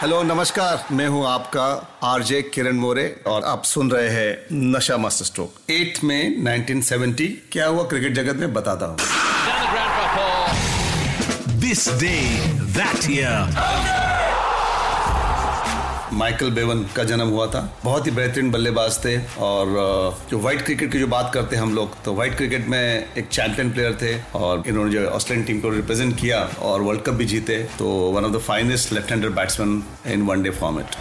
Hello नमस्कार। मैं हूँ आपका आरजे किरण मोरे और आप सुन रहे हैं नशा मास्टर स्ट्रोक। एट में 1970 क्या हुआ क्रिकेट जगत में? बताता हूँ। This day that year Michael Bevan का जन्म हुआ था। बहुत ही बेहतरीन बल्लेबाज थे और जो व्हाइट क्रिकेट की जो बात करते हैं हम लोग तो वाइट क्रिकेट में एक चैंपियन प्लेयर थे और इन्होंने जो ऑस्ट्रेलियन टीम को रिप्रेजेंट किया और वर्ल्ड कप भी जीते तो one of the finest left hander batsman in one day format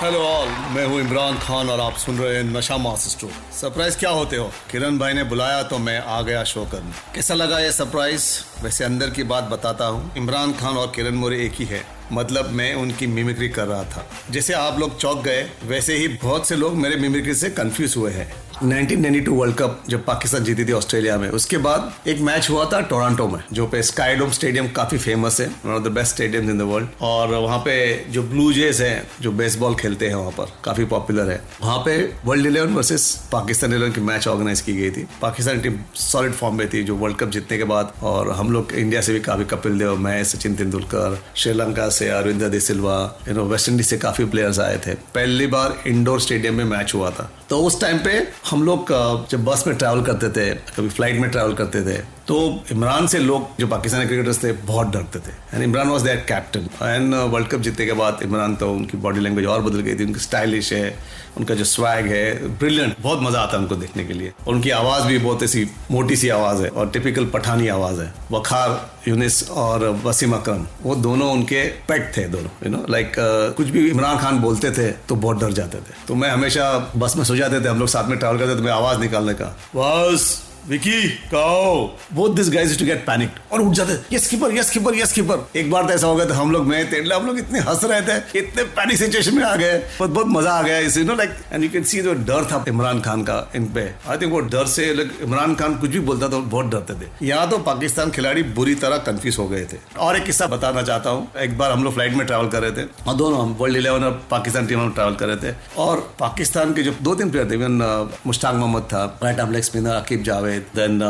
hello all मैं हूँ इमरान खान और आप सुन रहे हैं नशा मास्टर स्टोर। सरप्राइज़ क्या होते हो? किरण भाई ने बुलाया तो मैं आ गया शो करने। कैसा लगा ये सरप्राइज़ वैसे अंदर की बात बताता हूँ। इमरान खान और किरण मोरे एक ही है। मतलब मैं उनकी मिमिक्री कर रहा था। जैसे आप लोग चौक गए, वैसे ही बहुत से लोग मेरे मिमिक्री से कंफ्यूज हुए हैं। 1992 वर्ल्ड कप जब पाकिस्तान जीती थी ऑस्ट्रेलिया में, उसके बाद एक मैच हुआ था टोरंटो में, जो पे स्काईडोम स्टेडियम काफ़ी फ़ेमस है one of the best stadium in the world और वहाँ पे जो ब्लू जेस हैं, जो बेसबॉल खेलते हैं वहाँ पर, काफ़ी पॉपुलर है। वहाँ पे world eleven versus Pakistan eleven की मैच ऑर्गेनाइज की गई थी। पाकिस्तान टीम सॉलिड फॉर्म में थी, जो वर्ल्ड कप जीतने के बाद, और हम लोग इंडिया से भी काफ़ी कपिल देव मैं सचिन तेंदुलकर, श्रीलंका से Aravinda de Silva you know West Indies से काफ़ी प्लेयर्स आए थे। पहली बार इंडोर स्टेडियम में मैच हुआ था। तो उस टाइम पे हम लोग जब बस में ट्रैवल करते थे, कभी फ़्लाइट में ट्रैवल करते थे तो इमरान से लोग जो पाकिस्तानी क्रिकेटर्स थे, बहुत डरते थे। And Imran was that captain and world cup जीतने के बाद इमरान तो उनकी बॉडी लैंग्वेज और बदल गई थी। उनकी स्टाइलिश है, उनका जो स्वैग है ब्रिलियंट बहुत मज़ा आता है उनको देखने के लिए। और उनकी आवाज़ भी बहुत ऐसी मोटी सी आवाज़ है और टिपिकल पठानी आवाज़ है। वखार, यूनिस और वसीम अकरम, वो दोनों उनके पेट थे, दोनों यू नो लाइक कुछ भी इमरान खान बोलते थे तो बहुत डर जाते थे। तो मैं हमेशा बस में सो जाते थे हम लोग साथ में ट्रैवल करते थे तो आवाज़ निकालने का। बस। विकी, कहो। Both this guys to get panicked और उठ जाते yes keeper yes keeper yes keeper एक बार तो ऐसा हो गया था, हम लोग मैं तेंडुलकर हम लोग इतने हंस रहे थे, इतने पैनिक सिचुएशन में आ गए। बहुत बहुत मज़ा आ गया you know like and you can see जो डर था इमरान खान का इन पे। आई थिंक वो डर से इमरान खान कुछ भी बोलता था, बहुत डरते थे। यहाँ तो पाकिस्तान खिलाड़ी बुरी तरह कंफ्यूज हो गए थे। और एक किस्सा बताना चाहता हूँ, एक बार हम लोग फ़्लाइट में ट्रैवल कर रहे थे, और दोनों हम वर्ल्ड इलेवन और पाकिस्तान टीम में ट्रैवल कर रहे थे। और पाकिस्तान के जो दो तीन प्लेयर थे इवन मुश्ताक मोहम्मद था right arm leg spinner Aqib Javed then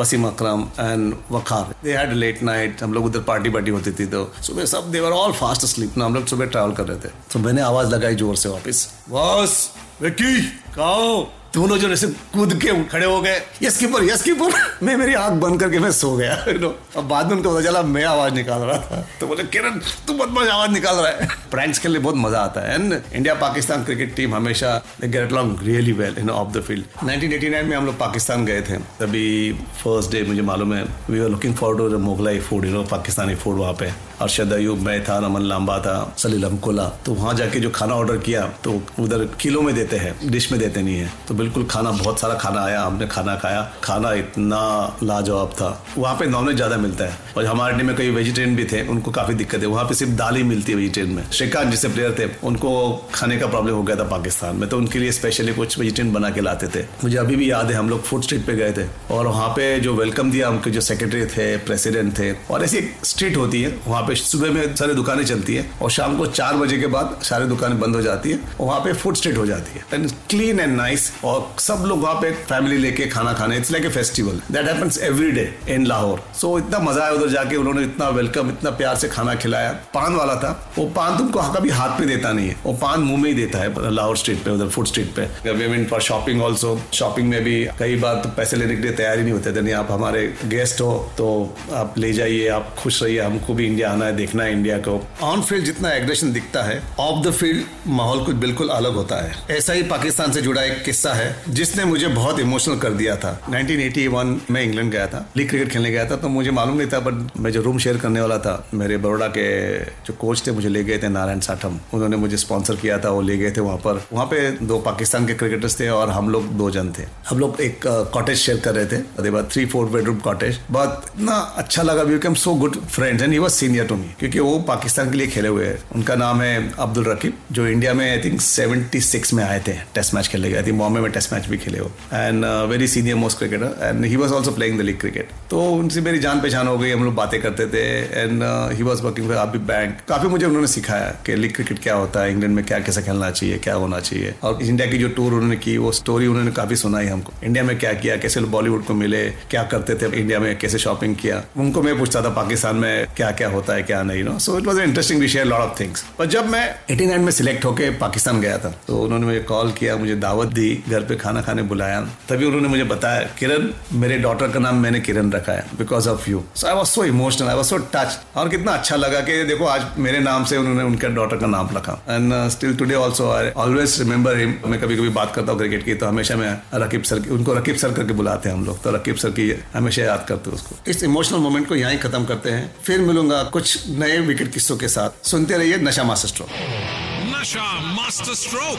Wasim Akram and Waqar they had late night हम लोग उधर पार्टी पार्टी होती थी तो। सुबह सब देवर ऑल फास्ट स्लीप ना, हम लोग सुबह ट्रैवल कर रहे थे। तो मैंने आवाज़ लगाई ज़ोर से वापस। बस, विक्की, कहो दोनों जो ऐसे कूद के खड़े हो गए। यस कीपर यस कीपर मैं मेरी आँख बंद करके मैं सो गया। यू नो अब बाद में उनको पता चला, मैं आवाज़ निकाल रहा था। तो बोले, किरण, तू बदमाश आवाज़ निकाल रहा है। प्रैंक्स खेलने बहुत मज़ा आता है। And India Pakistan cricket team हमेशा get along really well in off the field 1989 में हम लोग पाकिस्तान गए थे। तभी फ़र्स्ट डे मुझे मालूम है we are looking forward to Mughlai food you know Pakistani food वहाँ पे। अरशद अयूब, मैं था, रमन लांबा था, सलील हमकोला तो वहाँ जाके जो खाना ऑर्डर किया तो उधर किलो में देते हैं डिश में देते नहीं है। तो बिल्कुल खाना, बहुत सारा खाना आया, हमने खाना खाया। खाना इतना लाजवाब था। वहाँ पे नॉनवेज ज़्यादा मिलता है। और हमारे टीम में कई वेजिटेरियन भी थे, उनको काफ़ी दिक्कत है। वहाँ पे सिर्फ़ दाल ही मिलती है वेजिटेरियन में। श्रीकांत जिससे प्लेयर थे, उनको खाने का प्रॉब्लम हो गया था पाकिस्तान में। तो उनके लिए स्पेशली कुछ वेजिटेरियन बना के लाते थे। मुझे अभी भी याद है, हम लोग फ़ूड स्ट्रीट पे गए थे। और वहाँ पे जो वेलकम दिया उनके जो सेक्रेटरी थे प्रेसिडेंट थे, और ऐसी एक स्ट्रीट होती है। वहाँ पे सुबह में सारी दुकानें चलती है, और शाम को चार बजे के बाद सारी दुकानें बंद हो जाती है वहाँ पे फ़ूड स्ट्रीट हो जाती है। एंड क्लीन एंड नाइस और सब लोग वहाँ पे फैमिली लेके खाना खाने it's like a festival that happens every day in Lahore so इतना मज़ा आया उधर जाके, उन्होंने इतना वेलकम इतना प्यार से खाना खिलाया। पान वाला था। वो पान तुमको कभी हाथ पे देता नहीं है। वो पान मुँह में ही देता है लाहौर स्ट्रीट पे, उधर फ़ूड स्ट्रीट पे। We for shopping also shopping में भी कई बार तो पैसे लेने के लिए तैयार ही नहीं होते। नहीं आप हमारे गेस्ट हो तो आप ले जाइए, आप खुश रहिए। हमको भी इंडिया आना है, देखना है इंडिया को। ऑन फ़ील्ड जितना एग्रेशन दिखता है ऑफ़ द फ़ील्ड माहौल कुछ बिल्कुल अलग होता है। ऐसा ही पाकिस्तान से जुड़ा एक किस्सा है। जिसने मुझे बहुत इमोशनल कर दिया था। 1981 में इंग्लैंड गया था लीग क्रिकेट खेलने गया था तो मुझे मालूम नहीं था बट मैं जो रूम शेयर करने वाला था, मेरे बड़ोड़ा के जो कोच थे, मुझे ले गए थे नारायण साठम। उन्होंने मुझे स्पॉन्सर किया था, वो ले गए थे वहाँ पर। वहाँ पे दो पाकिस्तान के क्रिकेटर्स थे और हम लोग दो जन थे। हम लोग एक कॉटेज शेयर कर रहे थे थ्री फोर बेडरूम कॉटेज बहुत इतना अच्छा लगा we came so good friend and he was senior to me क्योंकि वो पाकिस्तान के लिए खेले हुए हैं। उनका नाम है अब्दुल रकीब, जो इंडिया में आई थिंक 76 में आए थे टेस्ट मैच खेलने गए थे। बॉम्बे में टेस्ट मैच भी खेले हो. And very senior most cricketer and he was also playing the league cricket तो उनसे मेरी जान पहचान हो गई, हम लोग बातें करते थे. And he was working for Abi bank काफ़ी मुझे उन्होंने सिखाया कि लीग क्रिकेट क्या होता है इंग्लैंड में क्या कैसे खेलना चाहिए, क्या होना चाहिए. और इंडिया की जो टूर उन्होंने की, वो स्टोरी उन्होंने काफ़ी सुनाई हमको. इंडिया में क्या किया, कैसे बॉलीवुड को मिले, क्या करते थे इंडिया में कैसे शॉपिंग किया. उनको मैं पूछता था पाकिस्तान में क्या क्या होता है, क्या नहीं no so it was interesting विषय लॉट ऑफ़ थिंग्स पर जब मैं एटी में सिलेक्ट होकर पाकिस्तान गया था तो उन्होंने मुझे कॉल किया, मुझे दावत दी, घर पे खाना खाने बुलाया तभी उन्होंने मुझे बताया किरण मेरे डॉटर का नाम मैंने किरण रखा है because of you so I was so emotional I was so touch और कितना अच्छा लगा कि देखो आज मेरे नाम से उन्होंने उनके डॉटर का नाम रखा। And still today also I always remember him मैं कभी कभी बात करता हूँ क्रिकेट की तो हमेशा मैं रकीब सर उनको रकीब सर करके बुलाते हैं हम लोग तो रकीब सर की हमेशा याद करते हैं उसको। इस इमोशनल मोमेंट को यहाँ खत्म करते हैं फिर मिलूँगा कुछ नए विकेट किस्सों के साथ। सुनते रहिए Nasha master stroke Nasha master stroke